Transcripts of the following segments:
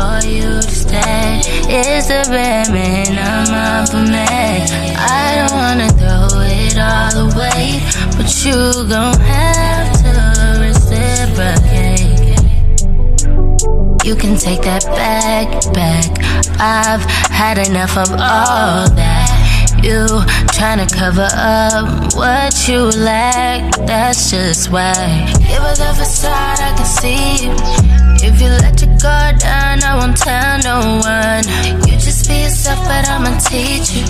for you to stay. It's the bare minimum for me. I don't wanna throw it all away, but you gon' have to reciprocate. You can take that back, back. I've had enough of all that. You trying to cover up what you lack, that's just why. Give her the facade, I can see you. If you let your guard down, I won't tell no one. You just be yourself, but I'ma teach you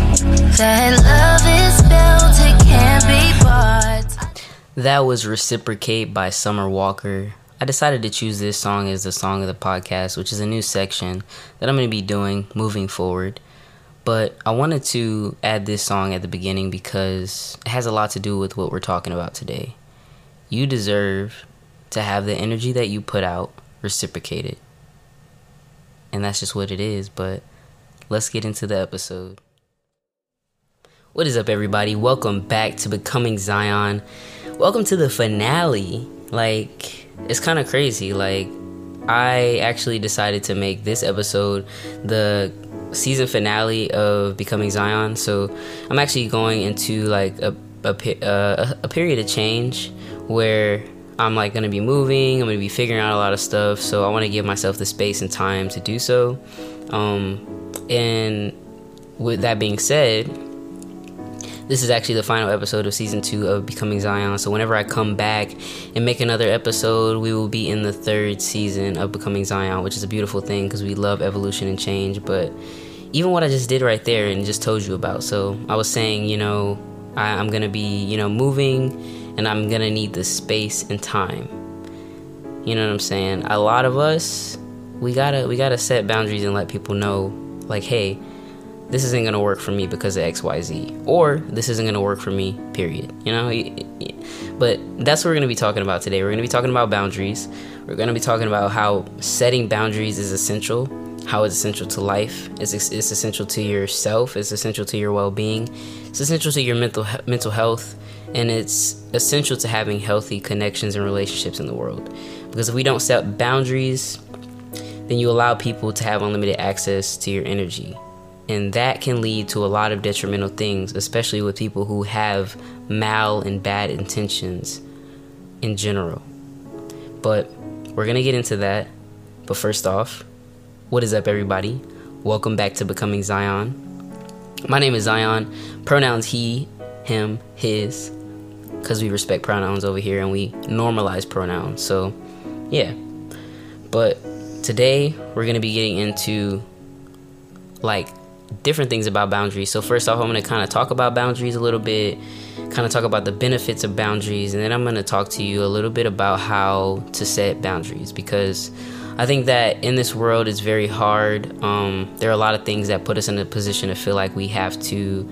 that love is built, it can't be bought. That was Reciprocate by Summer Walker. I decided to choose this song as the song of the podcast, which is a new section that I'm going to be doing moving forward. But I wanted to add this song at the beginning because it has a lot to do with what we're talking about today. You deserve to have the energy that you put out reciprocated. And that's just what it is, but let's get into the episode. What is up, everybody? Welcome back to Becoming Zion. Welcome to the finale. Like, it's kind of crazy. Like, I actually decided to make this episode the season finale of Becoming Zion. So I'm actually going into like a a, uh, a period of change where I'm like gonna be moving. I'm gonna be figuring out a lot of stuff. So I want to give myself the space and time to do so. Um, and with that being said, this is actually the final episode of season two of Becoming Zion. So whenever I come back and make another episode, we will be in the third season of Becoming Zion, which is a beautiful thing because we love evolution and change. But even what I just did right there and just told you about. So I was saying, you know, I, I'm gonna be, you know, moving, and I'm gonna need the space and time. You know what I'm saying? A lot of us, we gotta we gotta set boundaries and let people know, like, hey this isn't to work for me because of XYZ. Or this isn't to work for me, period. You know? But that's what we're to be talking about today. We're to be talking about boundaries. We're to be talking about how setting boundaries is essential, how it's essential to life, it's, it's essential to yourself, it's essential to your well being, it's essential to your mental, mental health, and it's essential to having healthy connections and relationships in the world. Because if we don't set boundaries, then you allow people to have unlimited access to your energy and that can lead to a lot of detrimental things, especially with people who have mal and bad intentions in general. But we're going to get into that. But first off, what is up, everybody? Welcome back to Becoming Zion. My name is Zion. Pronouns he, him, his, because we respect pronouns over here and we normalize pronouns. So, yeah. But today, we're going to be getting into like different things about boundaries. So, first off, I'm going to kind of talk about boundaries a little bit, kind of talk about the benefits of boundaries, and then I'm going to talk to you a little bit about how to set boundaries because I think that in this world it's very hard. Um, there are a lot of things that put us in a position to feel like we have to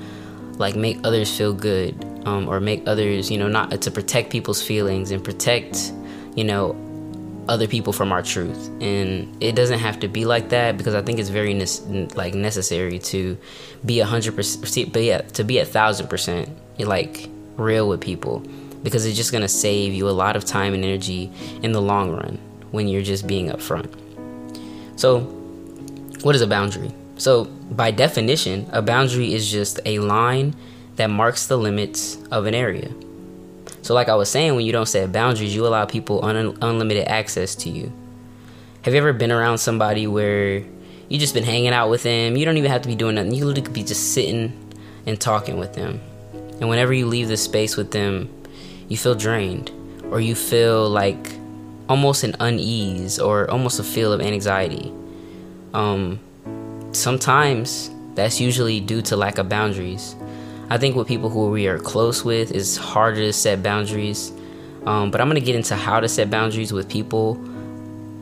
like make others feel good um, or make others, you know, not to protect people's feelings and protect, you know, other people from our truth. And it doesn't have to be like that because i think it's very ne- like necessary to be a hundred percent but yeah to be a thousand percent like real with people because it's just gonna save you a lot of time and energy in the long run when you're just being upfront. So what is a boundary so by definition a boundary is just a line that marks the limits of an area so, like I was saying, when you don't set boundaries, you allow people un- unlimited access to you. Have you ever been around somebody where you just been hanging out with them? You don't even have to be doing nothing. You literally could be just sitting and talking with them. And whenever you leave the space with them, you feel drained or you feel like almost an unease or almost a feel of anxiety. Um, sometimes that's usually due to lack of boundaries. I think with people who we are close with, it's harder to set boundaries. Um, but I'm gonna get into how to set boundaries with people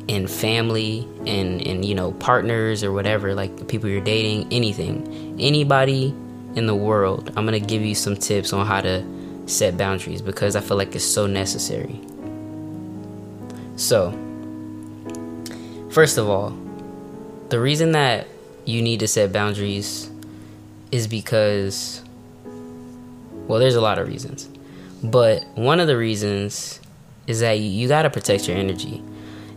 and family and and you know partners or whatever, like people you're dating, anything, anybody in the world. I'm gonna give you some tips on how to set boundaries because I feel like it's so necessary. So, first of all, the reason that you need to set boundaries is because well, there's a lot of reasons. But one of the reasons is that you, got to protect your energy.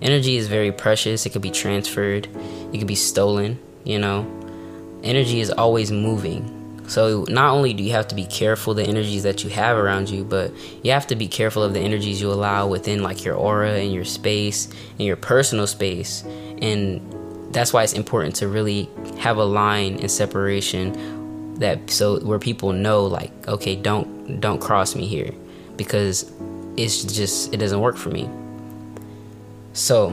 Energy is very precious, it could be transferred. it could be stolen, you know. Energy is always moving. So not only do you have to be careful the energies that you have around you, but you have to be careful of the energies you allow within like your aura and your space and your personal space. And that's why it's important to really have a line and separation that so where people know like okay, don't don't cross me here because it's just it doesn't work for me. So,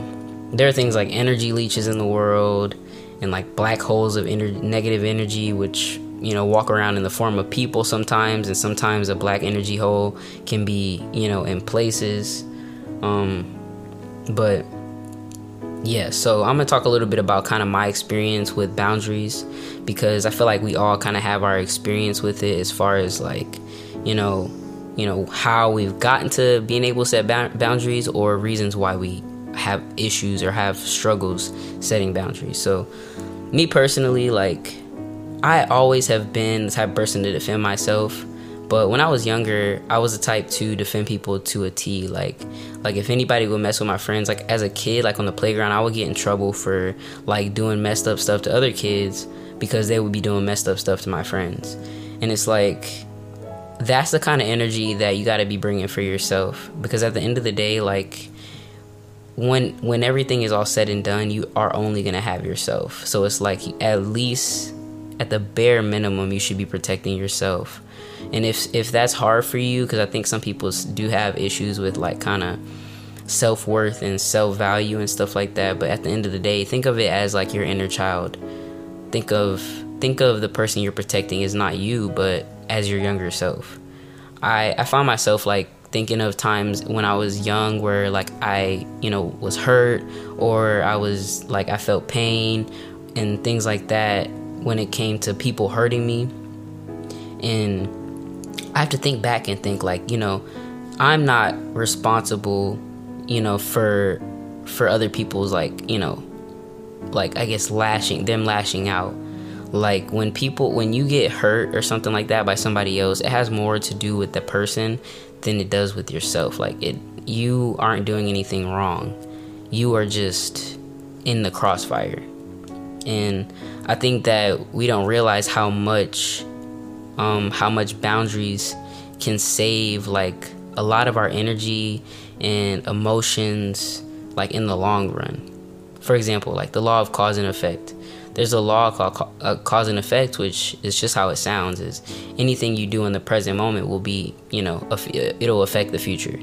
there are things like energy leeches in the world and like black holes of ener- negative energy which you know walk around in the form of people sometimes and sometimes a black energy hole can be you know in places um but yeah so i'm gonna talk a little bit about kind of my experience with boundaries because i feel like we all kind of have our experience with it as far as like you know you know how we've gotten to being able to set boundaries or reasons why we have issues or have struggles setting boundaries so me personally like I always have been the type of person to defend myself. But when I was younger, I was the type to defend people to a T. Like, like if anybody would mess with my friends, like as a kid, like on the playground, I would get in trouble for like doing messed up stuff to other kids because they would be doing messed up stuff to my friends. And it's like that's the kind of energy that you got to be bringing for yourself because at the end of the day, like when when everything is all said and done, you are only gonna have yourself. So it's like at least at the bare minimum you should be protecting yourself and if if that's hard for you because i think some people do have issues with like kind of self-worth and self-value and stuff like that but at the end of the day think of it as like your inner child think of think of the person you're protecting is not you but as your younger self i i found myself like thinking of times when i was young where like i you know was hurt or i was like i felt pain and things like that when it came to people hurting me. And I have to think back and think like, you know, I'm not responsible, you know, for for other people's like, you know, like I guess lashing them lashing out. Like when people when you get hurt or something like that by somebody else, it has more to do with the person than it does with yourself. Like it you aren't doing anything wrong. You are just in the crossfire. And I think that we don't realize how much um, how much boundaries can save like a lot of our energy and emotions like in the long run. For example, like the law of cause and effect. There's a law called uh, cause and effect, which is just how it sounds. Is anything you do in the present moment will be, you know, it'll affect the future.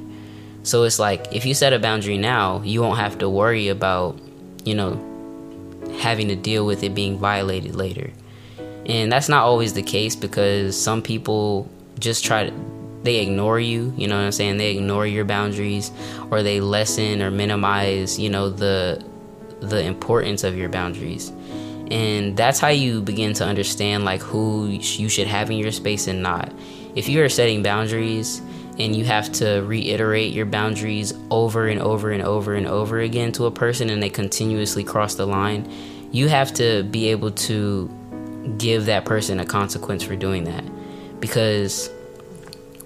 So it's like if you set a boundary now, you won't have to worry about, you know, having to deal with it being violated later. And that's not always the case because some people just try to they ignore you, you know what I'm saying? They ignore your boundaries or they lessen or minimize, you know, the the importance of your boundaries. And that's how you begin to understand like who you should have in your space and not. If you are setting boundaries and you have to reiterate your boundaries over and over and over and over again to a person and they continuously cross the line, you have to be able to give that person a consequence for doing that. Because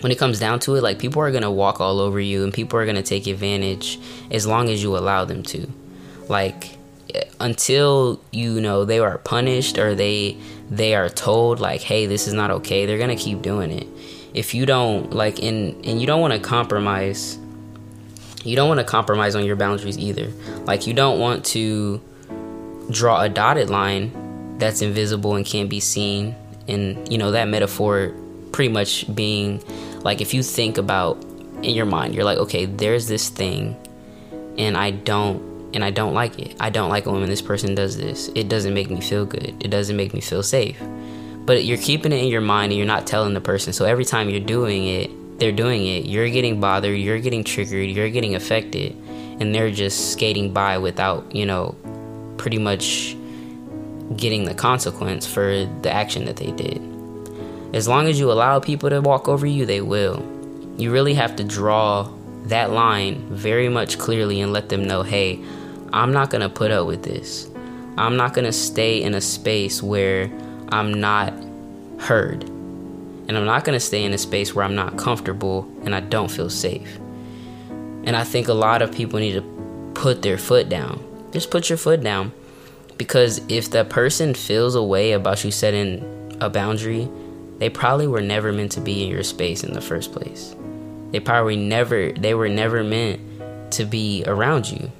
when it comes down to it, like people are gonna walk all over you and people are gonna take advantage as long as you allow them to. Like until you know they are punished or they they are told like, hey, this is not okay, they're gonna keep doing it if you don't like and and you don't want to compromise you don't want to compromise on your boundaries either like you don't want to draw a dotted line that's invisible and can't be seen. And you know that metaphor pretty much being like if you think about in your mind you're like okay there's this thing and i don't and i don't like it. I don't like it when this person does this. It doesn't make me feel good. It doesn't make me feel safe. But you're keeping it in your mind and you're not telling the person. So every time you're doing it, they're doing it, you're getting bothered, you're getting triggered, you're getting affected, and they're just skating by without, you know, pretty much getting the consequence for the action that they did. As long as you allow people to walk over you, they will. You really have to draw that line very much clearly and let them know hey, I'm not going to put up with this. I'm not going to stay in a space where I'm not heard. And I'm not going to stay in a space where I'm not comfortable and I don't feel safe. And I think a lot of people need to put their foot down. Just put your foot down. Because if the person feels a way about you setting a boundary, they probably were never meant to be in your space in the first place. They probably never they were never meant to be around you.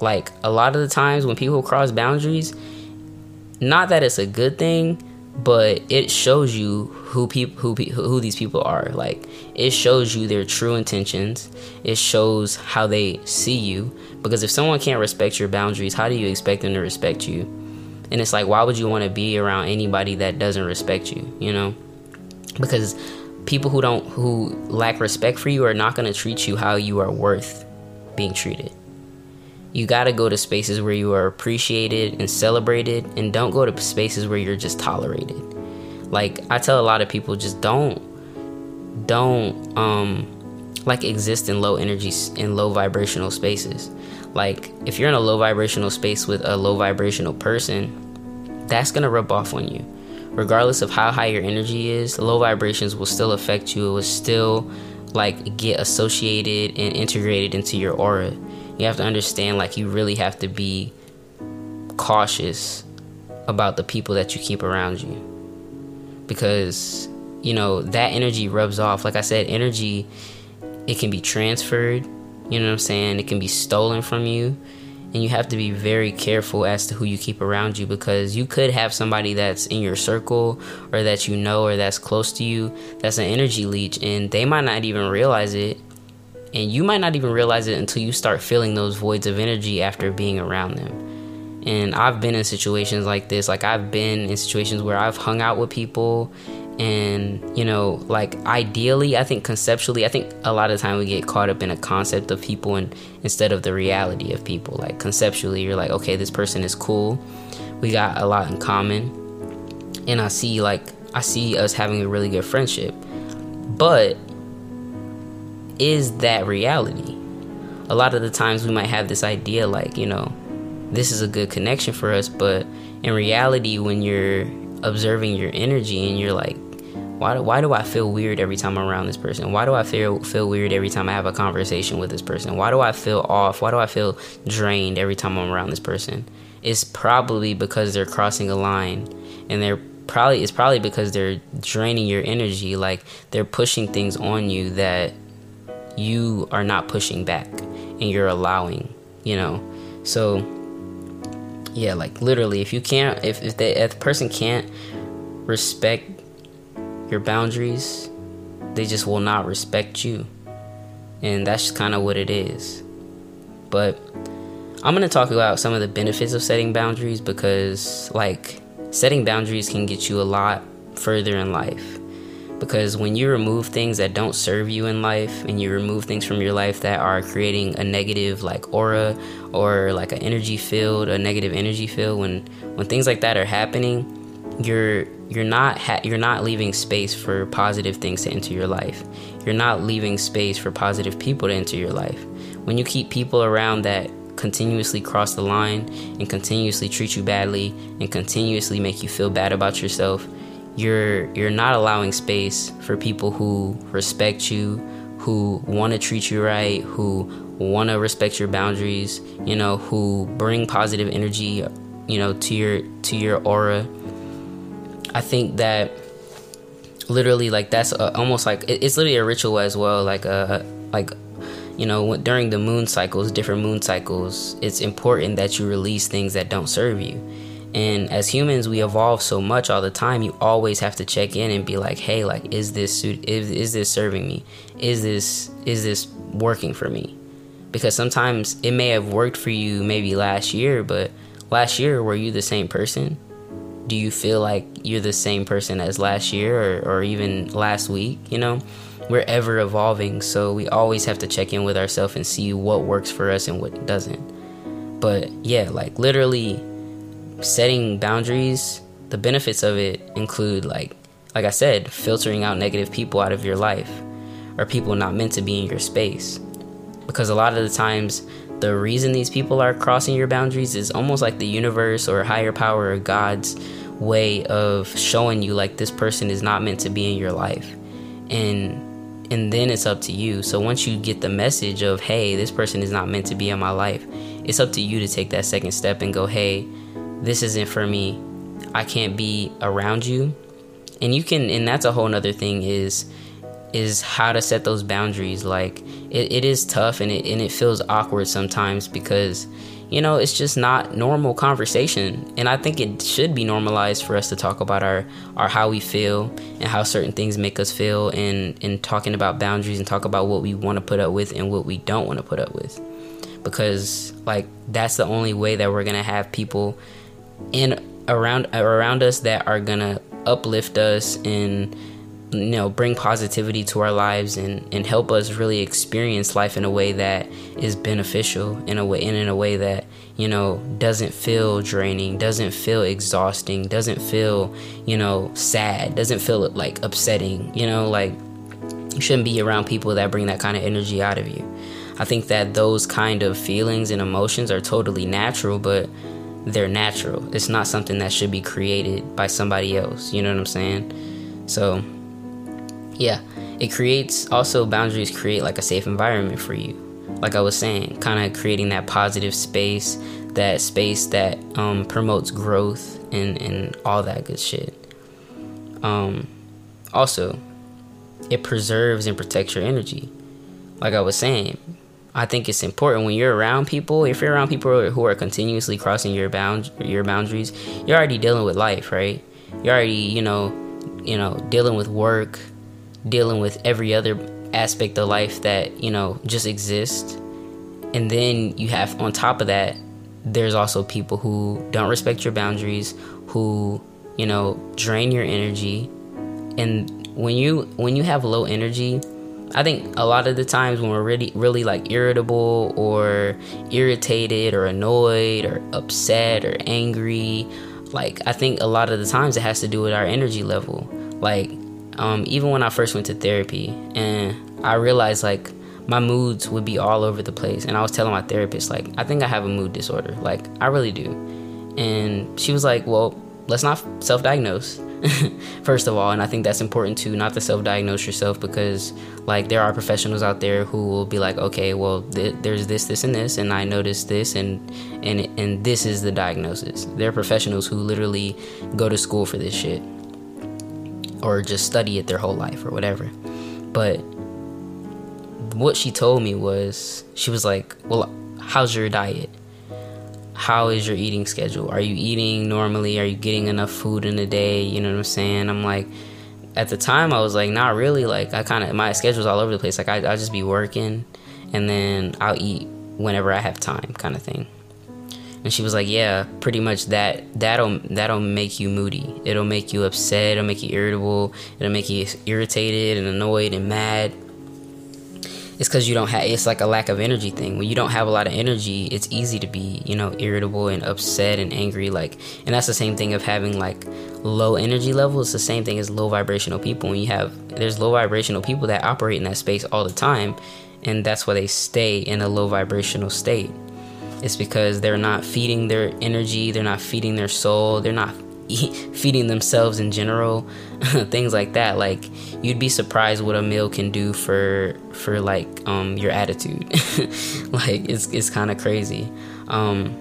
Like a lot of the times when people cross boundaries, not that it's a good thing, but it shows you who people who who these people are. Like it shows you their true intentions. It shows how they see you. Because if someone can't respect your boundaries, how do you expect them to respect you? And it's like, why would you want to be around anybody that doesn't respect you? You know, because people who don't who lack respect for you are not going to treat you how you are worth being treated. You got to go to spaces where you are appreciated and celebrated and don't go to spaces where you're just tolerated. Like I tell a lot of people just don't don't um like exist in low energy in low vibrational spaces. Like if you're in a low vibrational space with a low vibrational person, that's to rub off on you. Regardless of how high your energy is, low vibrations will still affect you. It will still like get associated and integrated into your aura. You have to understand like you really have to be cautious about the people that you keep around you. Because you know, that energy rubs off. Like I said, energy it can be transferred, you know what I'm saying? It can be stolen from you. And you have to be very careful as to who you keep around you because you could have somebody that's in your circle or that you know or that's close to you that's an energy leech and they might not even realize it. And you might not even realize it until you start feeling those voids of energy after being around them. And I've been in situations like this. Like, I've been in situations where I've hung out with people and you know like ideally i think conceptually i think a lot of time we get caught up in a concept of people and instead of the reality of people. Like conceptually you're like okay this person is cool. We got a lot in common. And i see like i see us having a really good friendship. But is that reality? A lot of the times we might have this idea like you know this is a good connection for us but in reality when you're observing your energy and you're like why do, why do I feel weird every time I'm around this person? Why do I feel feel weird every time I have a conversation with this person? Why do I feel off? Why do I feel drained every time I'm around this person? It's probably because they're crossing a line and they're probably it's probably because they're draining your energy like they're pushing things on you that you are not pushing back and you're allowing, you know. So yeah, like literally if you can't if if, if the person can't respect your boundaries, they just will not respect you. And that's kind of what it is. But I'm going to talk about some of the benefits of setting boundaries because, like, setting boundaries can get you a lot further in life. Because when you remove things that don't serve you in life and you remove things from your life that are creating a negative, like, aura or like an energy field, a negative energy field, when, when things like that are happening, you're you're not ha- you're not leaving space for positive things to enter your life. You're not leaving space for positive people to enter your life. When you keep people around that continuously cross the line and continuously treat you badly and continuously make you feel bad about yourself, you're you're not allowing space for people who respect you, who want to treat you right, who want to respect your boundaries, you know, who bring positive energy, you know, to your to your aura I think that literally like that's a, almost like it's literally a ritual as well like uh like you know during the moon cycles different moon cycles it's important that you release things that don't serve you. And as humans we evolve so much all the time you always have to check in and be like hey like is this is, is this serving me? Is this is this working for me? Because sometimes it may have worked for you maybe last year but last year were you the same person do you feel like you're the same person as last year or, or even last week? You know, we're ever evolving, so we always have to check in with ourselves and see what works for us and what doesn't. But yeah, like literally setting boundaries, the benefits of it include like like I said, filtering out negative people out of your life or people not meant to be in your space. Because a lot of the times the reason these people are crossing your boundaries is almost like the universe or higher power or God's way of showing you like this person is not meant to be in your life. And and then it's up to you. So once you get the message of, hey, this person is not meant to be in my life, it's up to you to take that second step and go, hey, this isn't for me. I can't be around you. And you can and that's a whole nother thing is is how to set those boundaries. Like it, it is tough and it and it feels awkward sometimes because you know it's just not normal conversation. And i think it should be normalized for us to talk about our our how we feel and how certain things make us feel and and talking about boundaries and talk about what we want to put up with and what we don't want to put up with. Because like that's the only way that we're gonna have people in around around us that are gonna uplift us and you know bring positivity to our lives and and help us really experience life in a way that is beneficial in a way and in a way that you know doesn't feel draining doesn't feel exhausting doesn't feel you know sad doesn't feel like upsetting you know like you shouldn't be around people that bring that kind of energy out of you. I think that those kind of feelings and emotions are totally natural but they're natural. It's not something that should be created by somebody else you know what i'm saying? So yeah, it creates also boundaries create like a safe environment for you. Like I was saying, kind of creating that positive space, that space that um, promotes growth and, and all that good shit. Um, also, it preserves and protects your energy. Like I was saying, I think it's important when you're around people. If you're around people who are continuously crossing your bound your boundaries, you're already dealing with life, right? You're already, you know, you know, dealing with work, dealing with every other aspect of life that you know just exists and then you have on top of that there's also people who don't respect your boundaries who you know drain your energy. And when you when you have low energy i think a lot of the times when we're really really like irritable or irritated or annoyed or upset or angry like i think a lot of the times it has to do with our energy level. Like um, even when I first went to therapy, and I realized like my moods would be all over the place. And I was telling my therapist, like, I think I have a mood disorder. Like, I really do. And she was like, well, let's not self diagnose, first of all. And I think that's important too, not to self diagnose yourself because, like, there are professionals out there who will be like, okay, well, th- there's this, this, and this, and I noticed this, and, and, and this is the diagnosis. There are professionals who literally go to school for this shit or just study it their whole life or whatever. But what she told me was she was like, "Well, how's your diet? How is your eating schedule? Are you eating normally? Are you getting enough food in a day? You know what I'm saying?" I'm like, at the time I was like, "Not really. Like I kind of my schedule's all over the place. Like I I just be working, and then I'll eat whenever I have time, kind of thing." And she was like yeah pretty much that that'll that'll make you moody. It'll make you upset. It'll make you irritable. It'll make you irritated and annoyed and mad. It's because you don't have it's like a lack of energy thing. When you don't have a lot of energy it's easy to be you know irritable and upset and angry like and that's the same thing of having like low energy levels. It's the same thing as low vibrational people. When you have there's low vibrational people that operate in that space all the time and that's why they stay in a low vibrational state it's because they're not feeding their energy, they're not feeding their soul, they're not feeding themselves in general, things like that. Like you'd be surprised what a meal can do for for like um, your attitude. like it's it's kind of crazy. Um,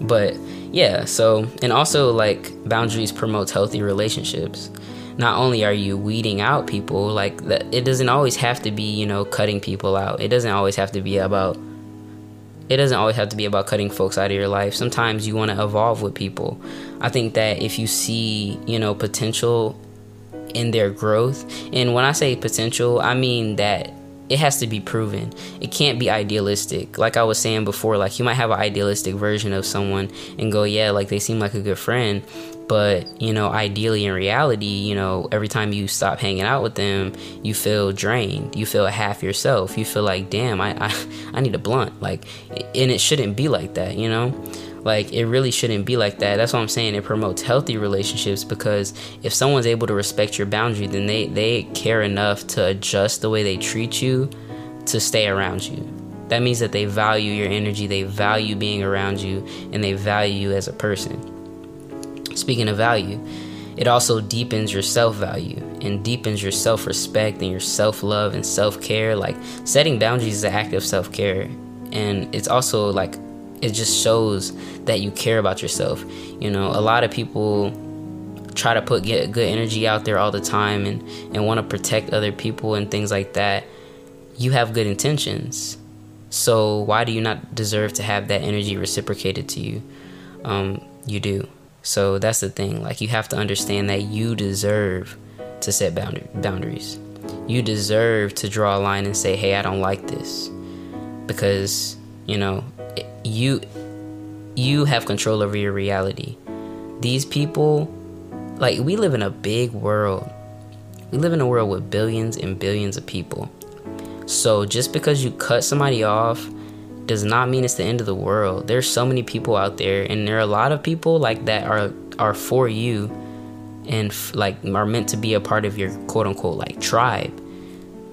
but yeah, so and also like boundaries promotes healthy relationships. Not only are you weeding out people, like that, it doesn't always have to be you know cutting people out. It doesn't always have to be about it doesn't always have to be about cutting folks out of your life. Sometimes you want to evolve with people. I think that if you see, you know, potential in their growth, and when I say potential, I mean that it has to be proven. It can't be idealistic. Like I was saying before, like you might have an idealistic version of someone and go, yeah, like they seem like a good friend, but you know ideally in reality you know every time you stop hanging out with them you feel drained. You feel half yourself. You feel like damn i i, I need a blunt. Like and it shouldn't be like that you know? Like it really shouldn't be like that. That's what i'm saying. It promotes healthy relationships because if someone's able to respect your boundary then they they care enough to adjust the way they treat you to stay around you. That means that they value your energy. They value being around you and they value you as a person Speaking of value, it also deepens your self value and deepens your self respect and your self love and self care. Like setting boundaries is an act of self care, and it's also like it just shows that you care about yourself. You know, a lot of people try to put get good energy out there all the time and and want to protect other people and things like that. You have good intentions. So why do you not deserve to have that energy reciprocated to you? Um, you do. So that's the thing. Like you have to understand that you deserve to set boundaries. You deserve to draw a line and say, "Hey, I don't like this," because you know you you have control over your reality. These people, like we live in a big world. We live in a world with billions and billions of people. So just because you cut somebody off does not mean it's the end of the world. There's so many people out there, and there are a lot of people like that are are for you, and f- like are meant to be a part of your quote unquote like tribe.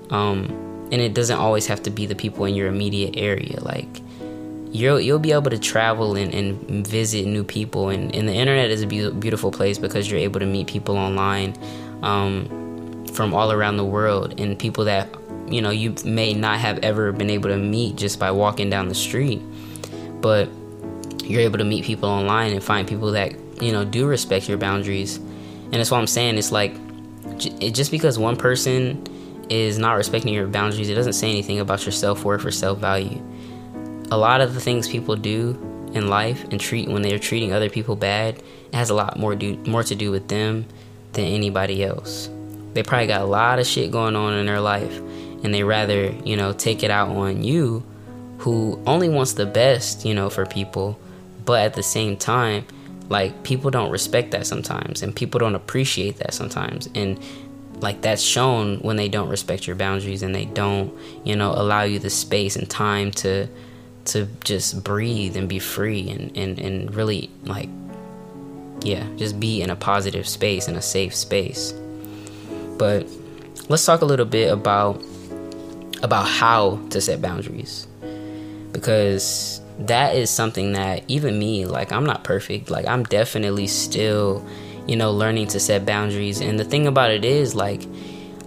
Um, and it doesn't always have to be the people in your immediate area. Like you'll you'll be able to travel and, and visit new people, and, and the internet is a be- beautiful place because you're able to meet people online um, from all around the world and people that you know you may not have ever been able to meet just by walking down the street but you're able to meet people online and find people that you know do respect your boundaries. And that's what i'm saying it's like just because one person is not respecting your boundaries it doesn't say anything about your self-worth or self-value. A lot of the things people do in life and treat when they're treating other people bad it has a lot more do more to do with them than anybody else. They probably got a lot of shit going on in their life and they rather, you know, take it out on you who only wants the best, you know, for people, but at the same time, like people don't respect that sometimes and people don't appreciate that sometimes. And like that's shown when they don't respect your boundaries and they don't, you know, allow you the space and time to to just breathe and be free and, and, and really like yeah, just be in a positive space in a safe space. But let's talk a little bit about about how to set boundaries. Because that is something that even me like i'm not perfect. Like i'm definitely still you know learning to set boundaries. And the thing about it is like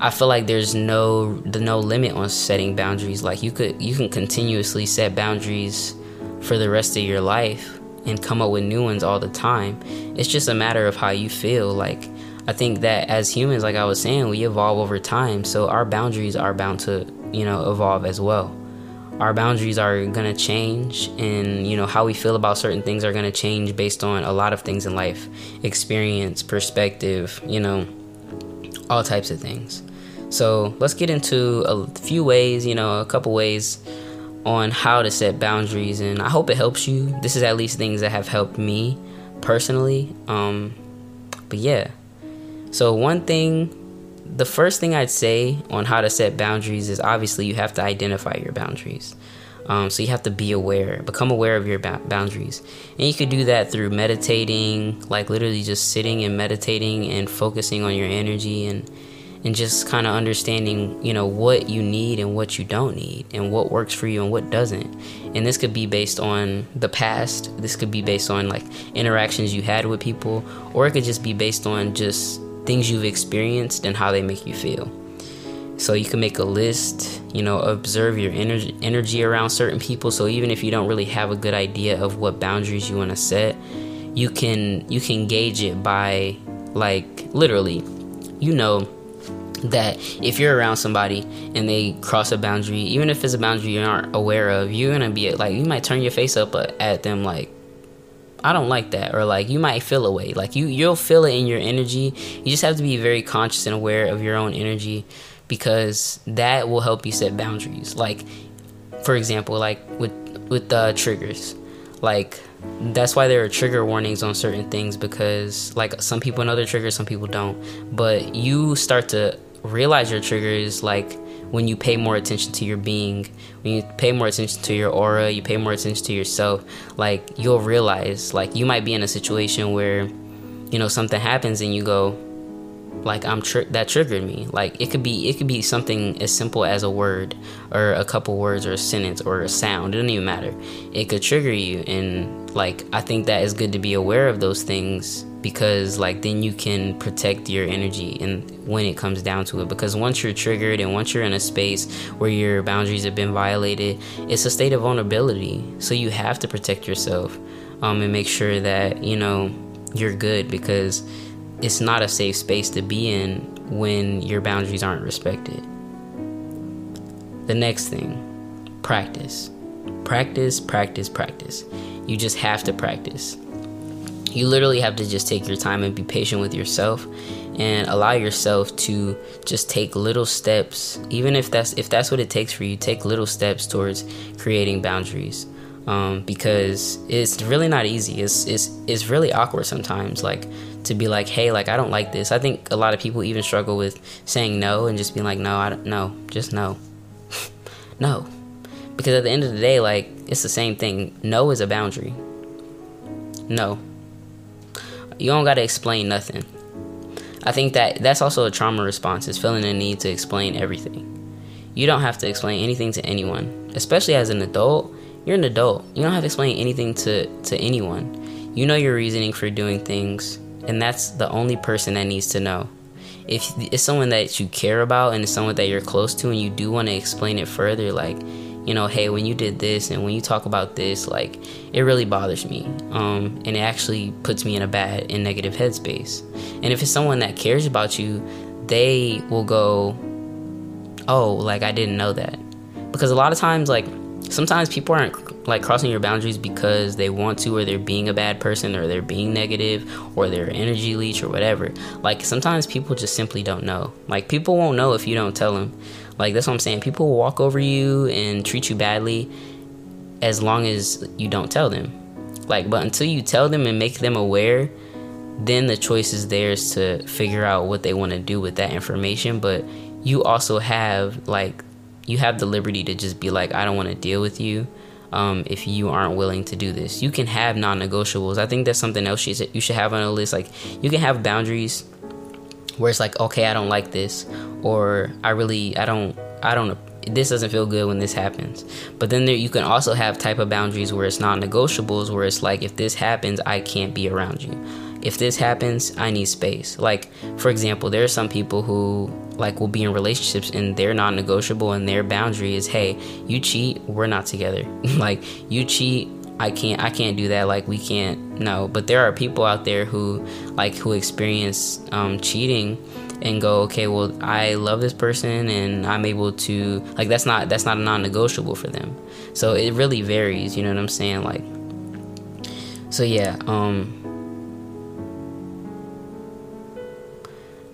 i feel like there's no the no limit on setting boundaries. Like you could you can continuously set boundaries for the rest of your life and come up with new ones all the time. It's just a matter of how you feel. Like i think that as humans like i was saying we evolve over time so our boundaries are bound to you know, evolve as well. Our boundaries are going to change, and you know, how we feel about certain things are going to change based on a lot of things in life experience, perspective, you know, all types of things. So, let's get into a few ways, you know, a couple ways on how to set boundaries, and I hope it helps you. This is at least things that have helped me personally. Um, but yeah. So, one thing the first thing I'd say on how to set boundaries is obviously you have to identify your boundaries. Um, so you have to be aware, become aware of your ba- boundaries. And you could do that through meditating, like literally just sitting and meditating and focusing on your energy and and just kind of understanding, you know, what you need and what you don't need and what works for you and what doesn't. And this could be based on the past. This could be based on like interactions you had with people or it could just be based on just things you've experienced and how they make you feel. So you can make a list, you know, observe your energy energy around certain people. So even if you don't really have a good idea of what boundaries you want to set, you can you can gauge it by like literally, you know that if you're around somebody and they cross a boundary, even if it's a boundary you aren't aware of, you're gonna be like you might turn your face up uh, at them like I don't like that or like you might feel away like you you'll feel it in your energy. You just have to be very conscious and aware of your own energy because that will help you set boundaries. Like for example like with with the uh, triggers. Like that's why there are trigger warnings on certain things because like some people know their triggers some people don't. But you start to realize your triggers like when you pay more attention to your being, when you pay more attention to your aura, you pay more attention to yourself, like you'll realize like you might be in a situation where you know something happens and you go like I'm tr- that triggered me. Like it could be it could be something as simple as a word or a couple words or a sentence or a sound. It doesn't even matter. It could trigger you and like I think that is good to be aware of those things because like then you can protect your energy and when it comes down to it. Because once you're triggered and once you're in a space where your boundaries have been violated it's a state of vulnerability. So you have to protect yourself um, and make sure that you know you're good because it's not a safe space to be in when your boundaries aren't respected. The next thing practice. Practice practice practice you just have to practice. You literally have to just take your time and be patient with yourself and allow yourself to just take little steps. Even if that's if that's what it takes for you take little steps towards creating boundaries um, because it's really not easy. It's, it's it's really awkward sometimes like to be like hey like i don't like this. I think a lot of people even struggle with saying no and just being like no i don't no just no. No because at the end of the day like it's the same thing no is a boundary no you don't got to explain nothing. I think that that's also a trauma response is feeling the need to explain everything. You don't have to explain anything to anyone, especially as an adult. You're an adult. You don't have to explain anything to to anyone. You know your reasoning for doing things, and that's the only person that needs to know. If it's someone that you care about and it's someone that you're close to and you do want to explain it further like you know, hey, when you did this and when you talk about this, like, it really bothers me. Um, and it actually puts me in a bad and negative headspace. And if it's someone that cares about you, they will go, oh, like, I didn't know that. Because a lot of times, like, sometimes people aren't like crossing your boundaries because they want to or they're being a bad person or they're being negative or they're energy leech or whatever like sometimes people just simply don't know like people won't know if you don't tell them like that's what I'm saying. People will walk over you and treat you badly as long as you don't tell them. Like, but until you tell them and make them aware, then the choice is theirs to figure out what they want to do with that information. But you also have like you have the liberty to just be like, I don't want to deal with you. Um, if you aren't willing to do this, you can have non-negotiables. I think that's something else you should have on a list. Like you can have boundaries where it's like okay i don't like this or i really i don't i don't this doesn't feel good when this happens. But then there you can also have type of boundaries where it's non-negotiables where it's like if this happens i can't be around you. If this happens i need space. Like for example there are some people who like will be in relationships and they're non-negotiable and their boundary is hey you cheat we're not together. Like you cheat I can't I can't do that like we can't no. But there are people out there who like who experience um, cheating and go okay well I love this person and I'm able to like that's not that's not a non-negotiable for them. So it really varies you know what I'm saying? Like so yeah um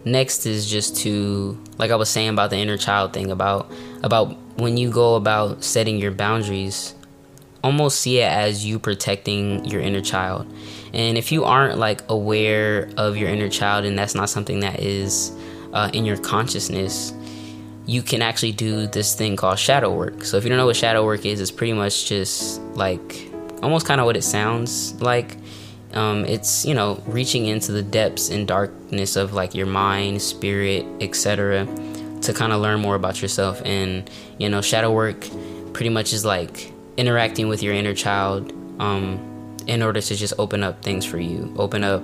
next is just to like I was saying about the inner child thing about about when you go about setting your boundaries almost see it as you protecting your inner child. And if you aren't like aware of your inner child and that's not something that is uh, in your consciousness, you can actually do this thing called shadow work. So if you don't know what shadow work is, it's pretty much just like almost kind of what it sounds like. Um, it's you know reaching into the depths and darkness of like your mind, spirit, etc. to kind of learn more about yourself. And you know, shadow work pretty much is like interacting with your inner child um, in order to just open up things for you, open up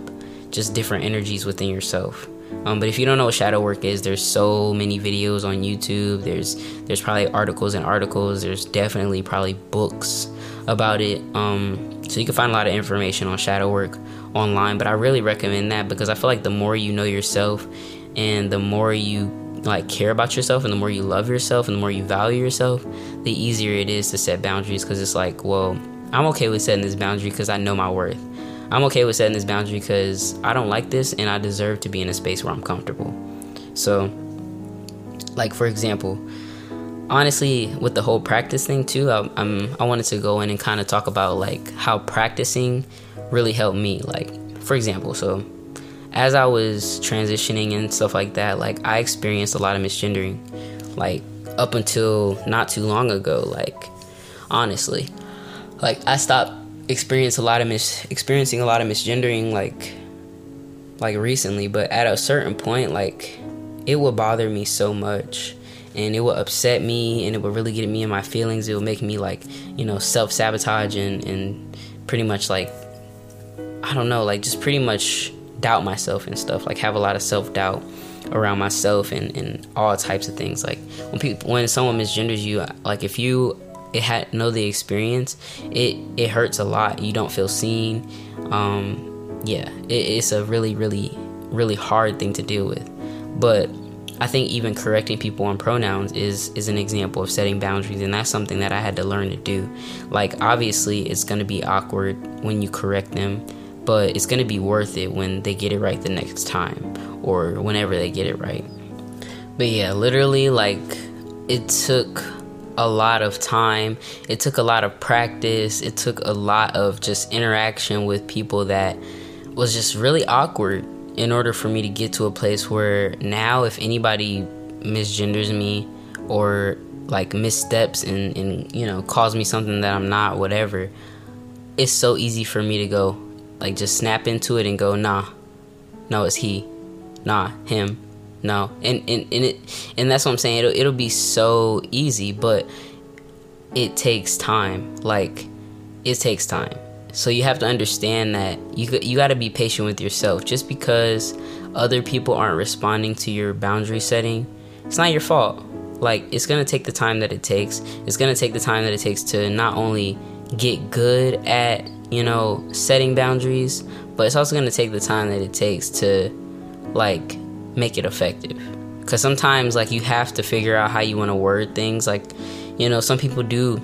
just different energies within yourself. Um, but if you don't know what shadow work is, there's so many videos on YouTube. There's there's probably articles and articles. There's definitely probably books about it. Um, so you can find a lot of information on shadow work online. But I really recommend that because I feel like the more you know yourself and the more you like care about yourself and the more you love yourself and the more you value yourself, the easier it is to set boundaries because it's like, well, I'm okay with setting this boundary because I know my worth. I'm okay with setting this boundary because I don't like this and I deserve to be in a space where I'm comfortable. So, like for example, honestly, with the whole practice thing too, I, I'm I wanted to go in and kind of talk about like how practicing really helped me. Like for example, so as I was transitioning and stuff like that, like I experienced a lot of misgendering, like up until not too long ago. Like honestly, like I stopped experiencing a lot of mis experiencing a lot of misgendering like like recently, but at a certain point, like it would bother me so much and it would upset me and it would really get me in my feelings. It would make me like, you know, self sabotage and, and pretty much like I don't know, like just pretty much doubt myself and stuff. Like have a lot of self doubt around myself and, and all types of things. Like when people when someone misgenders you, like if you it had know the experience, it it hurts a lot. You don't feel seen. Um, yeah, it, it's a really really really hard thing to deal with. But I think even correcting people on pronouns is is an example of setting boundaries, and that's something that I had to learn to do. Like obviously, it's gonna be awkward when you correct them, but it's gonna be worth it when they get it right the next time or whenever they get it right. But yeah, literally, like it took a lot of time. It took a lot of practice. It took a lot of just interaction with people that was just really awkward in order for me to get to a place where now if anybody misgenders me or like missteps and, and you know calls me something that I'm not, whatever, it's so easy for me to go like just snap into it and go, nah, no, it's he, nah, him, no, and and, and it and that's what I'm saying. It'll it'll be so easy, but it takes time. Like it takes time. So you have to understand that you you got to be patient with yourself. Just because other people aren't responding to your boundary setting, it's not your fault. Like it's gonna take the time that it takes. It's gonna take the time that it takes to not only get good at you know setting boundaries, but it's also gonna take the time that it takes to like make it effective. Because sometimes like you have to figure out how you want to word things. Like you know some people do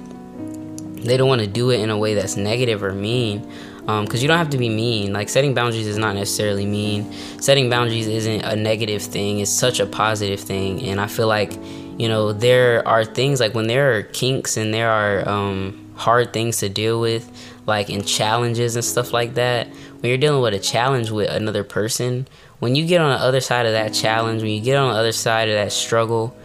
they don't want to do it in a way that's negative or mean because um, you don't have to be mean like setting boundaries is not necessarily mean setting boundaries isn't a negative thing it's such a positive thing and i feel like you know there are things like when there are kinks and there are um, hard things to deal with like in challenges and stuff like that when you're dealing with a challenge with another person when you get on the other side of that challenge when you get on the other side of that struggle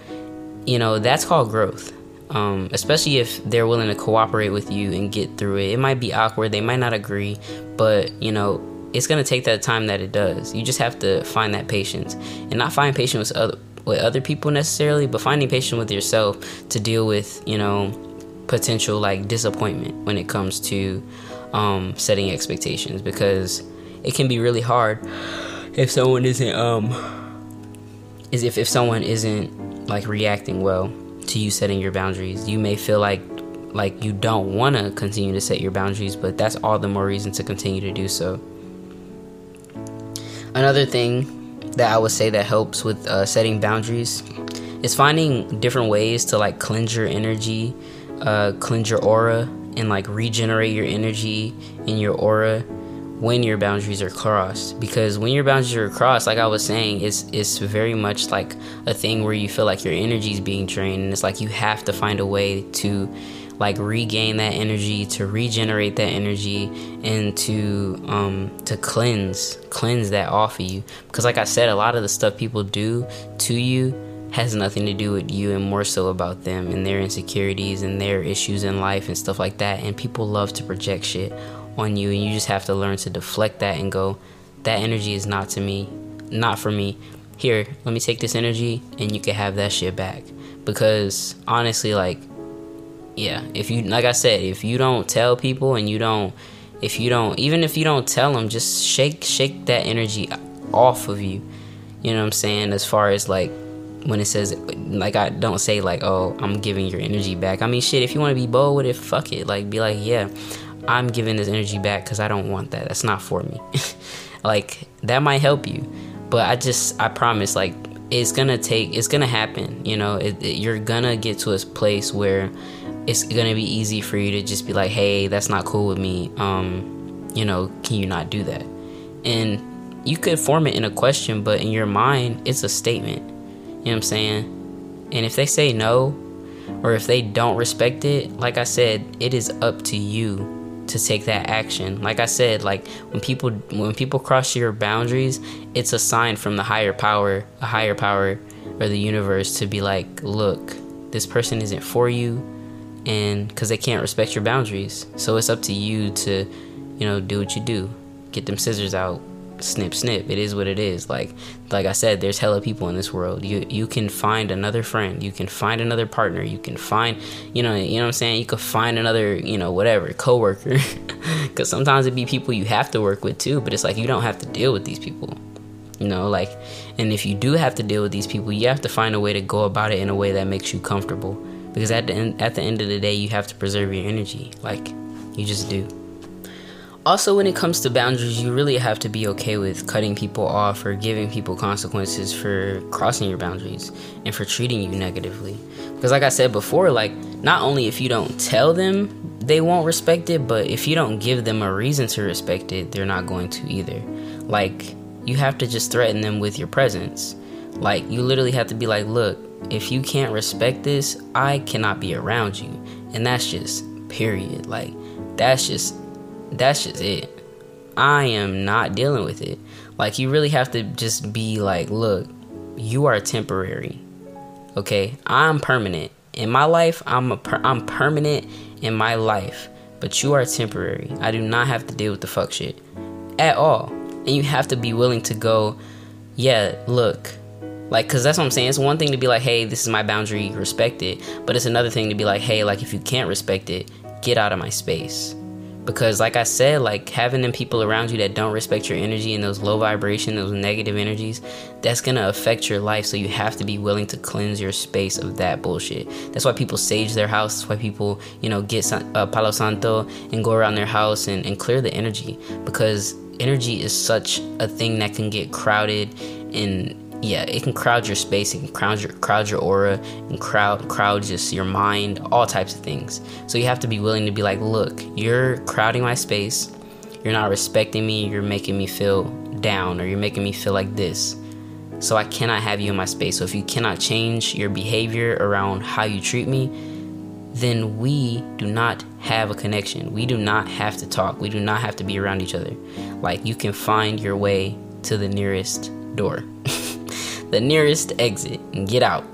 you know that's called growth um, especially if they're willing to cooperate with you and get through it. It might be awkward, they might not agree, but you know, it's gonna take that time that it does. You just have to find that patience and not find patience with other with other people necessarily, but finding patience with yourself to deal with you know potential like disappointment when it comes to um, setting expectations because it can be really hard if someone isn't um is if if someone isn't like reacting well to you setting your boundaries. You may feel like like you don't want to continue to set your boundaries, but that's all the more reason to continue to do so. Another thing that I would say that helps with uh, setting boundaries is finding different ways to like cleanse your energy, uh, cleanse your aura, and like regenerate your energy in your aura when your boundaries are crossed. Because when your boundaries are crossed like i was saying it's it's very much like a thing where you feel like your energy is being drained and it's like you have to find a way to like regain that energy to regenerate that energy and to um to cleanse cleanse that off of you. Because like i said a lot of the stuff people do to you has nothing to do with you and more so about them and their insecurities and their issues in life and stuff like that. And people love to project shit on you and you just have to learn to deflect that and go that energy is not to me not for me. Here let me take this energy and you can have that shit back. Because honestly like yeah if you like i said if you don't tell people and you don't if you don't even if you don't tell them just shake shake that energy off of you. You know what i'm saying? As far as like when it says like i don't say like oh i'm giving your energy back i mean shit if you want to be bold with it fuck it like be like yeah I'm giving this energy back because I don't want that. That's not for me. like that might help you, but I just I promise like it's gonna take it's gonna happen. You know, it, it, you're gonna get to a place where it's gonna be easy for you to just be like, hey, that's not cool with me. Um, you know, can you not do that? And you could form it in a question, but in your mind, it's a statement. Know what I'm saying? And if they say no, or if they don't respect it, like I said, it is up to you to take that action. Like I said, like when people when people cross your boundaries, it's a sign from the higher power, a higher power or the universe to be like, look, this person isn't for you and cuz they can't respect your boundaries. So it's up to you to, you know, do what you do. Get them scissors out, snip snip. It is what it is. Like like i said there's hella people in this world. You you can find another friend. You can find another partner. You can find you know you know what i'm saying? You could find another you know whatever coworker. Because sometimes it be people you have to work with too but it's like you don't have to deal with these people you know? Like and if you do have to deal with these people you have to find a way to go about it in a way that makes you comfortable. Because at the end at the end of the day you have to preserve your energy. Like you just do also when it comes to boundaries you really have to be okay with cutting people off or giving people consequences for crossing your boundaries and for treating you negatively. Because like i said before like not only if you don't tell them they won't respect it but if you don't give them a reason to respect it they're not going to either. Like you have to just threaten them with your presence. Like you literally have to be like look if you can't respect this i cannot be around you. And that's just period. Like that's just that's just it. I am not dealing with it. Like you really have to just be like, look, you are temporary. Okay? I'm permanent. In my life, I'm a per- I'm permanent in my life, but you are temporary. I do not have to deal with the fuck shit at all. And you have to be willing to go, yeah, look, like because that's what i'm saying it's one thing to be like hey this is my boundary respect it but it's another thing to be like hey like if you can't respect it get out of my space because like i said like having them people around you that don't respect your energy and those low vibration those negative energies that's gonna affect your life. So you have to be willing to cleanse your space of that bullshit. That's why people sage their house. That's why people you know get uh, palo santo and go around their house and, and clear the energy. Because energy is such a thing that can get crowded and yeah, it can crowd your space, it can crowd your crowd your aura, and crowd crowd just your mind, all types of things. So you have to be willing to be like, look, you're crowding my space, you're not respecting me, you're making me feel down, or you're making me feel like this. So I cannot have you in my space. So if you cannot change your behavior around how you treat me, then we do not have a connection. We do not have to talk. We do not have to be around each other. Like you can find your way to the nearest door. the nearest exit and get out.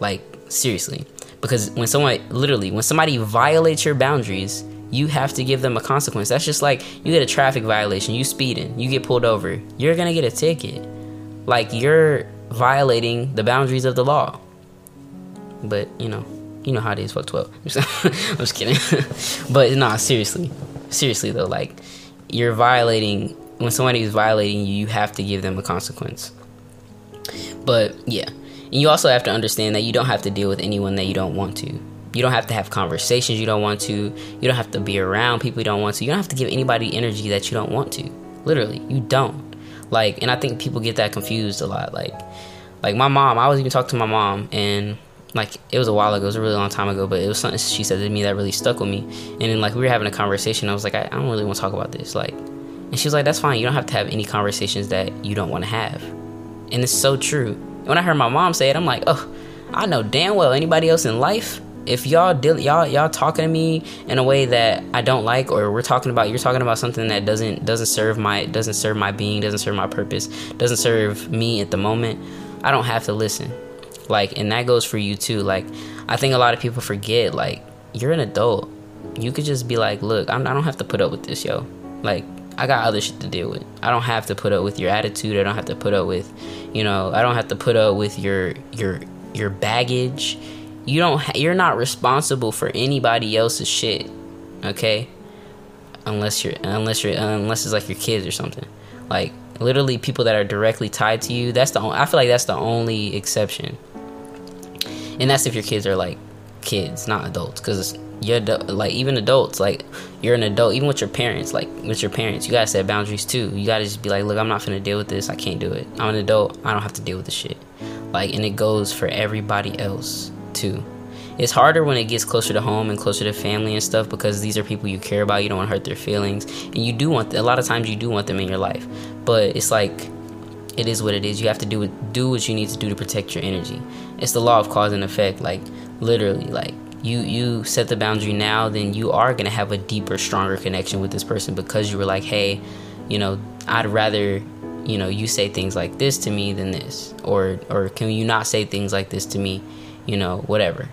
Like, seriously. Because when someone, literally, when somebody violates your boundaries, you have to give them a consequence. That's just like you get a traffic violation, you speeding, you get pulled over, you're gonna get a ticket. Like, you're violating the boundaries of the law. But, you know, you know how it is, fuck 12. I'm just kidding. but, nah, seriously. Seriously, though, like, you're violating, when somebody is violating you, you have to give them a consequence. But yeah. And you also have to understand that you don't have to deal with anyone that you don't want to. You don't have to have conversations you don't want to. You don't have to be around people you don't want to. You don't have to give anybody energy that you don't want to. Literally, you don't. Like, and I think people get that confused a lot. Like, like my mom, I was even talking to my mom, and like it was a while ago, it was a really long time ago, but it was something she said to me that really stuck with me. And then like we were having a conversation, I was like, I, I don't really want to talk about this. Like, and she was like, That's fine. You don't have to have any conversations that you don't want to have. And it's so true. When I heard my mom say it, I'm like, oh, I know damn well anybody else in life. If y'all deal, y'all y'all talking to me in a way that I don't like, or we're talking about you're talking about something that doesn't doesn't serve my doesn't serve my being, doesn't serve my purpose, doesn't serve me at the moment, I don't have to listen. Like, and that goes for you too. Like, I think a lot of people forget like you're an adult. You could just be like, look, I'm, I don't have to put up with this, yo. Like, I got other shit to deal with. I don't have to put up with your attitude. I don't have to put up with, you know, I don't have to put up with your your your baggage. You don't ha- you're not responsible for anybody else's shit. Okay? Unless you're unless you're unless it's like your kids or something. Like literally people that are directly tied to you, that's the only, I feel like that's the only exception. And that's if your kids are like kids, not adults cuz you're like even adults like you're an adult even with your parents like with your parents you gotta set boundaries too. You gotta just be like look i'm not gonna deal with this. I can't do it. I'm an adult. I don't have to deal with this shit. Like and it goes for everybody else too. It's harder when it gets closer to home and closer to family and stuff because these are people you care about. You don't want to hurt their feelings. And you do want a lot of times you do want them in your life. But it's like it is what it is. You have to do do what you need to do to protect your energy. It's the law of cause and effect like literally like you you set the boundary now then you are going to have a deeper stronger connection with this person because you were like hey you know i'd rather you know you say things like this to me than this. Or or can you not say things like this to me you know whatever.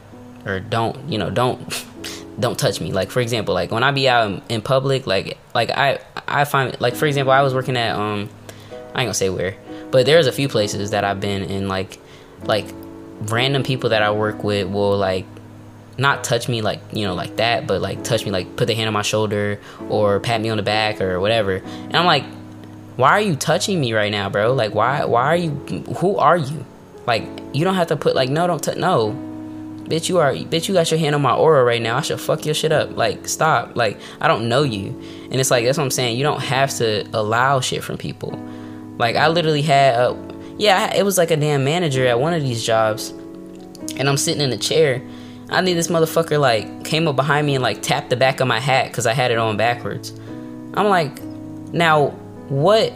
Or don't you know don't don't touch me. Like for example like when i be out in, public like like i i find like for example i was working at um i ain't gonna say where but there's a few places that i've been in like like random people that i work with will like not touch me like you know like that but like touch me like put the hand on my shoulder or pat me on the back or whatever. And i'm like why are you touching me right now bro? Like why why are you who are you? Like you don't have to put like no don't touch no. Bitch you are bitch you got your hand on my aura right now. I should fuck your shit up. Like stop. Like i don't know you. And it's like that's what i'm saying. You don't have to allow shit from people. Like i literally had a yeah it was like a damn manager at one of these jobs and i'm sitting in a chair I need this motherfucker like came up behind me and like tapped the back of my hat because I had it on backwards. I'm like, now what?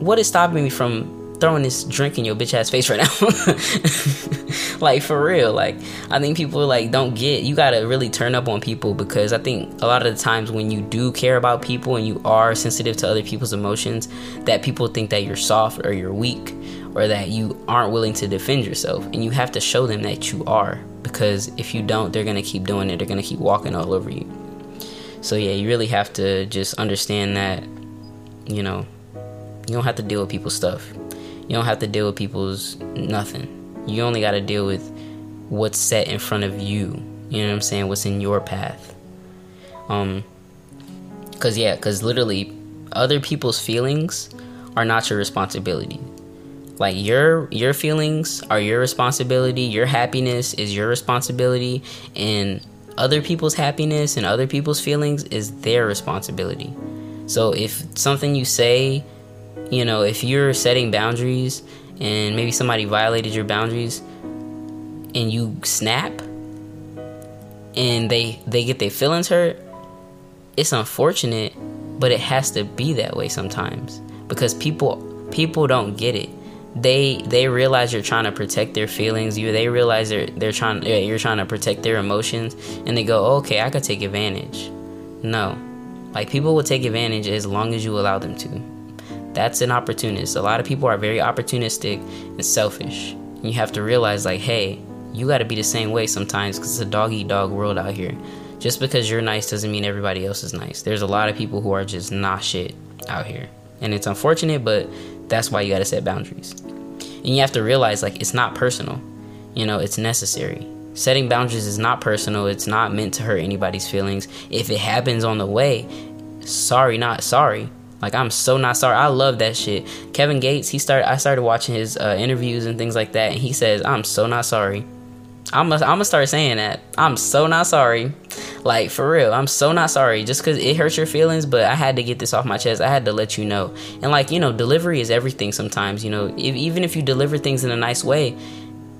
What is stopping me from throwing this drink in your bitch ass face right now? like for real. Like I think people like don't get. You gotta really turn up on people because I think a lot of the times when you do care about people and you are sensitive to other people's emotions, that people think that you're soft or you're weak or that you aren't willing to defend yourself, and you have to show them that you are because if you don't, they're gonna keep doing it. They're gonna keep walking all over you. So yeah, you really have to just understand that, you know, you don't have to deal with people's stuff. You don't have to deal with people's nothing. You only got to deal with what's set in front of you. You know what I'm saying? What's in your path. Um, cause yeah, cause literally, other people's feelings are not your responsibility like your your feelings are your responsibility your happiness is your responsibility and other people's happiness and other people's feelings is their responsibility. So if something you say you know if you're setting boundaries and maybe somebody violated your boundaries and you snap and they they get their feelings hurt it's unfortunate but it has to be that way sometimes because people people don't get it they they realize you're trying to protect their feelings. You they realize they're they're trying you're trying to protect their emotions, and they go, oh, okay, I could take advantage. No, like people will take advantage as long as you allow them to. That's an opportunist. A lot of people are very opportunistic and selfish. And you have to realize, like, hey, you got to be the same way sometimes because it's a dog eat dog world out here. Just because you're nice doesn't mean everybody else is nice. There's a lot of people who are just not shit out here. And it's unfortunate, but that's why you got to set boundaries. And you have to realize like it's not personal. You know, it's necessary. Setting boundaries is not personal. It's not meant to hurt anybody's feelings. If it happens on the way, sorry, not sorry. Like I'm so not sorry. I love that shit. Kevin Gates, he started. I started watching his uh, interviews and things like that, and he says, "I'm so not sorry." I'm gonna, I'm gonna start saying that. I'm so not sorry. Like for real, I'm so not sorry. Just because it hurts your feelings, but I had to get this off my chest. I had to let you know. And like you know, delivery is everything. Sometimes you know, if, even if you deliver things in a nice way,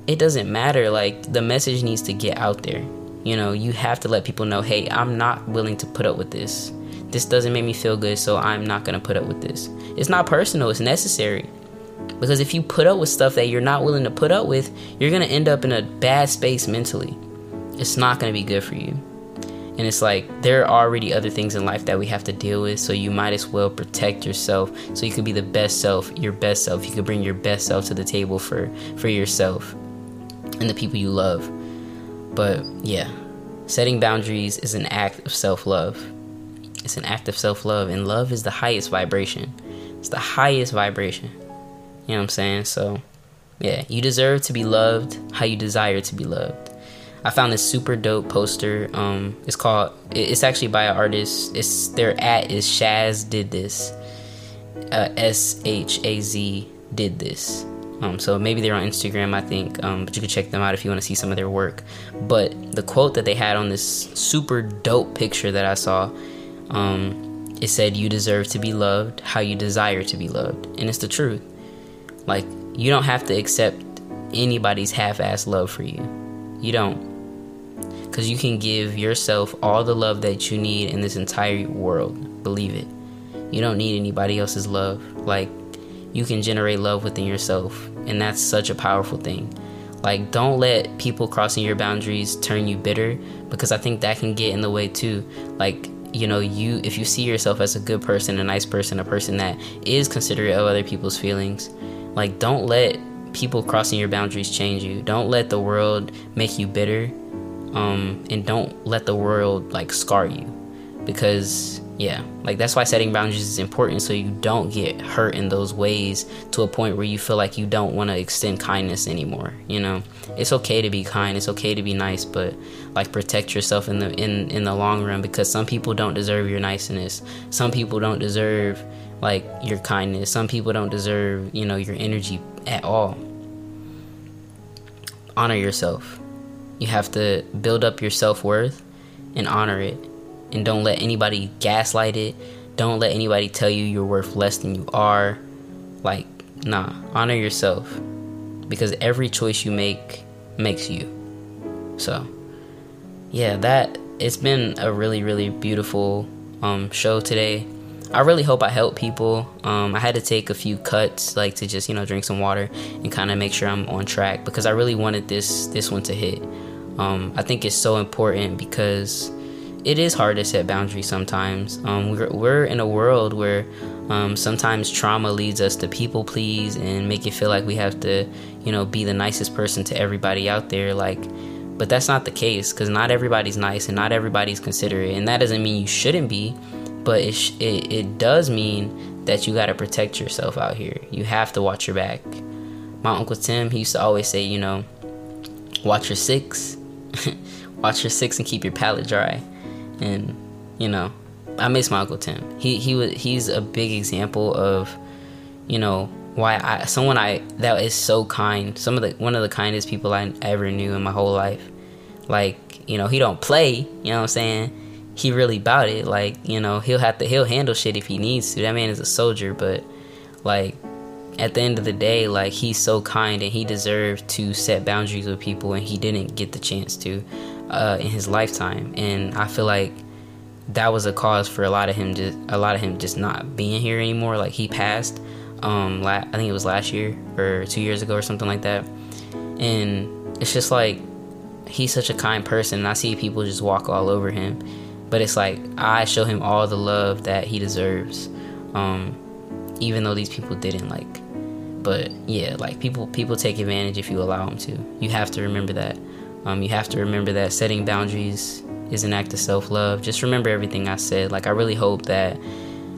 it doesn't matter. Like the message needs to get out there. You know, you have to let people know, hey, I'm not willing to put up with this. This doesn't make me feel good, so I'm not gonna put up with this. It's not personal. It's necessary. Because if you put up with stuff that you're not willing to put up with, you're gonna end up in a bad space mentally. It's not gonna be good for you. And it's like there are already other things in life that we have to deal with, so you might as well protect yourself so you can be the best self, your best self. You can bring your best self to the table for for yourself and the people you love. But yeah, setting boundaries is an act of self-love. It's an act of self-love and love is the highest vibration. It's the highest vibration. You know what I'm saying? So, yeah, you deserve to be loved how you desire to be loved. I found this super dope poster. Um, it's called. It's actually by an artist. It's their at is Shaz did this. Uh, S H A Z did this. Um, so maybe they're on Instagram, I think. Um, but you can check them out if you want to see some of their work. But the quote that they had on this super dope picture that I saw, um, it said, "You deserve to be loved how you desire to be loved," and it's the truth. Like you don't have to accept anybody's half-ass love for you. You don't because you can give yourself all the love that you need in this entire world. Believe it. You don't need anybody else's love. Like, you can generate love within yourself, and that's such a powerful thing. Like, don't let people crossing your boundaries turn you bitter because I think that can get in the way too. Like, you know, you if you see yourself as a good person, a nice person, a person that is considerate of other people's feelings, like, don't let people crossing your boundaries change you. Don't let the world make you bitter um, and don't let the world like scar you because yeah, like that's why setting boundaries is important so you don't get hurt in those ways to a point where you feel like you don't want to extend kindness anymore. You know, it's okay to be kind, it's okay to be nice, but like protect yourself in the in in the long run because some people don't deserve your niceness. Some people don't deserve like your kindness. Some people don't deserve, you know, your energy at all. Honor yourself. You have to build up your self-worth and honor it and don't let anybody gaslight it. Don't let anybody tell you you're worth less than you are. Like, nah, honor yourself because every choice you make makes you. So, yeah, that it's been a really really beautiful um, show today. I really hope I help people. Um, I had to take a few cuts, like to just you know drink some water and kind of make sure I'm on track because I really wanted this this one to hit. Um, I think it's so important because it is hard to set boundaries sometimes. Um, we're, we're in a world where um, sometimes trauma leads us to people please and make it feel like we have to, you know, be the nicest person to everybody out there. Like, but that's not the case because not everybody's nice and not everybody's considerate, and that doesn't mean you shouldn't be, but it sh- it, it does mean that you got to protect yourself out here. You have to watch your back. My uncle Tim, he used to always say, you know, watch your six, watch your six, and keep your palate dry and you know, I miss my uncle Tim. He he was he's a big example of, you know, why I someone I that is so kind. Some of the one of the kindest people I ever knew in my whole life. Like you know, he don't play. You know what I'm saying? He really about it. Like you know, he'll have to he'll handle shit if he needs to. That man is a soldier, but like at the end of the day, like he's so kind and he deserved to set boundaries with people and he didn't get the chance to uh, in his lifetime, and I feel like that was a cause for a lot of him just a lot of him just not being here anymore. Like he passed, um, la- I think it was last year or two years ago or something like that, and it's just like he's such a kind person, and I see people just walk all over him, but it's like I show him all the love that he deserves, um, even though these people didn't like. But yeah, like people people take advantage if you allow them to. You have to remember that. Um, you have to remember that setting boundaries is an act of self love. Just remember everything I said. Like, I really hope that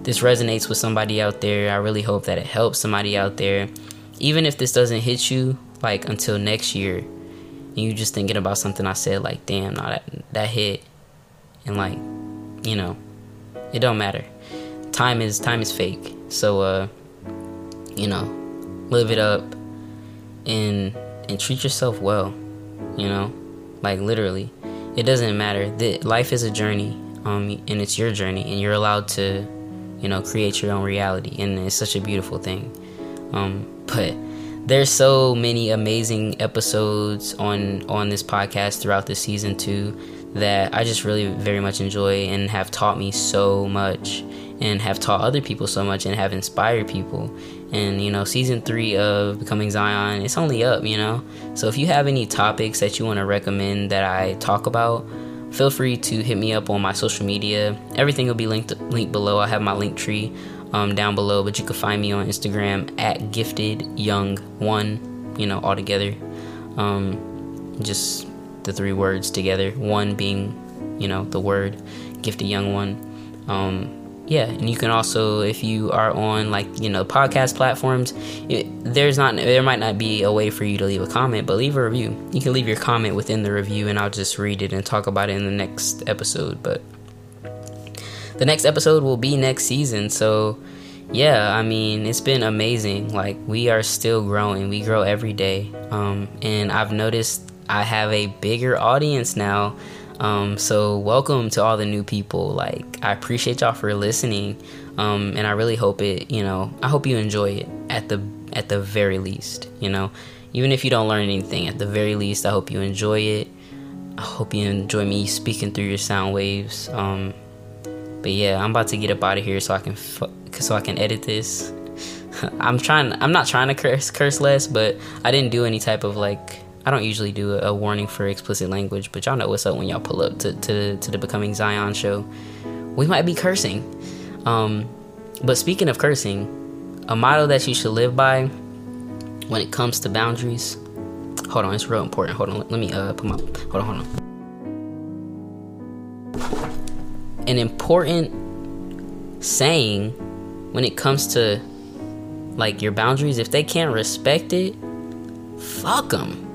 this resonates with somebody out there. I really hope that it helps somebody out there. Even if this doesn't hit you, like, until next year, and you just thinking about something I said, like, damn, nah, that, that hit. And, like, you know, it don't matter. Time is time is fake. So, uh, you know, live it up and and treat yourself well you know? Like literally. It doesn't matter. The, life is a journey um, and it's your journey and you're allowed to you know create your own reality and it's such a beautiful thing. Um, but there's so many amazing episodes on on this podcast throughout the season too that I just really very much enjoy and have taught me so much and have taught other people so much and have inspired people. And you know season three of becoming zion it's only up you know? So if you have any topics that you want to recommend that i talk about feel free to hit me up on my social media. Everything will be linked linked below. I have my Linktree um, down below but you can find me on instagram at gifted young one you know all together. Um, just the three words together. One being you know the word gifted young one. Um, yeah and you can also if you are on like you know podcast platforms it, there's not there might not be a way for you to leave a comment but leave a review. You can leave your comment within the review and i'll just read it and talk about it in the next episode but the next episode will be next season so yeah i mean it's been amazing. Like we are still growing. We grow every day. Um, and i've noticed i have a bigger audience now um, so welcome to all the new people. Like I appreciate y'all for listening, um, and I really hope it. You know, I hope you enjoy it at the at the very least. You know, even if you don't learn anything, at the very least, I hope you enjoy it. I hope you enjoy me speaking through your sound waves. Um, but yeah, I'm about to get up out of here so I can fu- so I can edit this. I'm trying. I'm not trying to curse curse less, but I didn't do any type of like I don't usually do a, warning for explicit language, but y'all know what's up when y'all pull up to, to, to the Becoming Zion show. We might be cursing. Um, but speaking of cursing, a motto that you should live by when it comes to boundaries. Hold on, it's real important. Hold on, let, let me uh put my hold on, hold on. An important saying when it comes to like your boundaries, if they can't respect it, fuck them.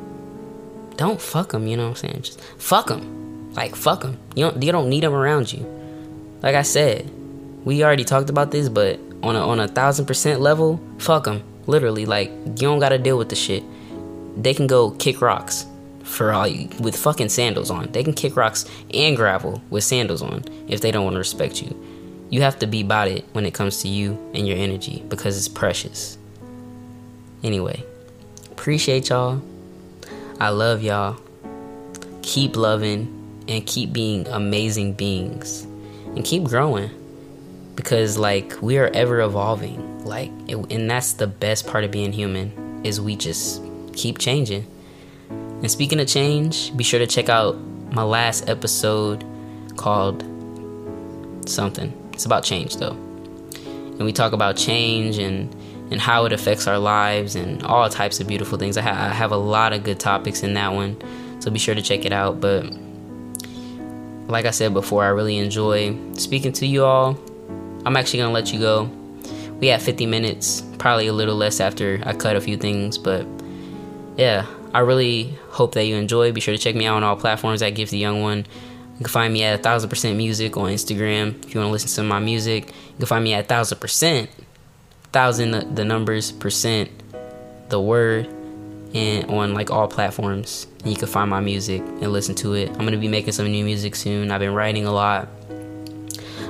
Don't fuck them, you know what I'm saying? Just fuck them. Like fuck them. You don't you don't need them around you. Like I said, we already talked about this, but on a on a thousand percent level, fuck them. Literally, like you don't gotta deal with the shit. They can go kick rocks for all you with fucking sandals on. They can kick rocks and gravel with sandals on if they don't want to respect you. You have to be about it when it comes to you and your energy because it's precious. Anyway, appreciate y'all. I love y'all. Keep loving and keep being amazing beings. And keep growing. Because like we are ever evolving. Like it, and that's the best part of being human is we just keep changing. And speaking of change be sure to check out my last episode called something. It's about change though. And we talk about change and and how it affects our lives and all types of beautiful things I, ha- I have a lot of good topics in that one so be sure to check it out but like I said before, I really enjoy speaking to you all. I'm actually gonna let you go. We have 50 minutes, probably a little less after I cut a few things, but yeah, I really hope that you enjoy. Be sure to check me out on all platforms at Gifted Young One. You can find me at thousand percent music on Instagram if you want to listen to my music. You can find me at thousand percent, thousand uh, the numbers percent, the word, and on like all platforms. And you can find my music and listen to it. I'm gonna be making some new music soon. I've been writing a lot.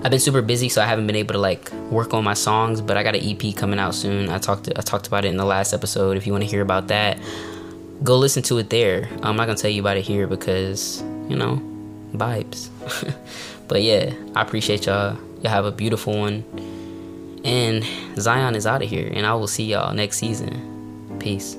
I've been super busy, so I haven't been able to like work on my songs. But I got an EP coming out soon. I talked I talked about it in the last episode. If you want to hear about that, go listen to it there. I'm not gonna tell you about it here because you know vibes. but yeah, I appreciate y'all. Y'all have a beautiful one. And Zion is out of here, and I will see y'all next season. Peace.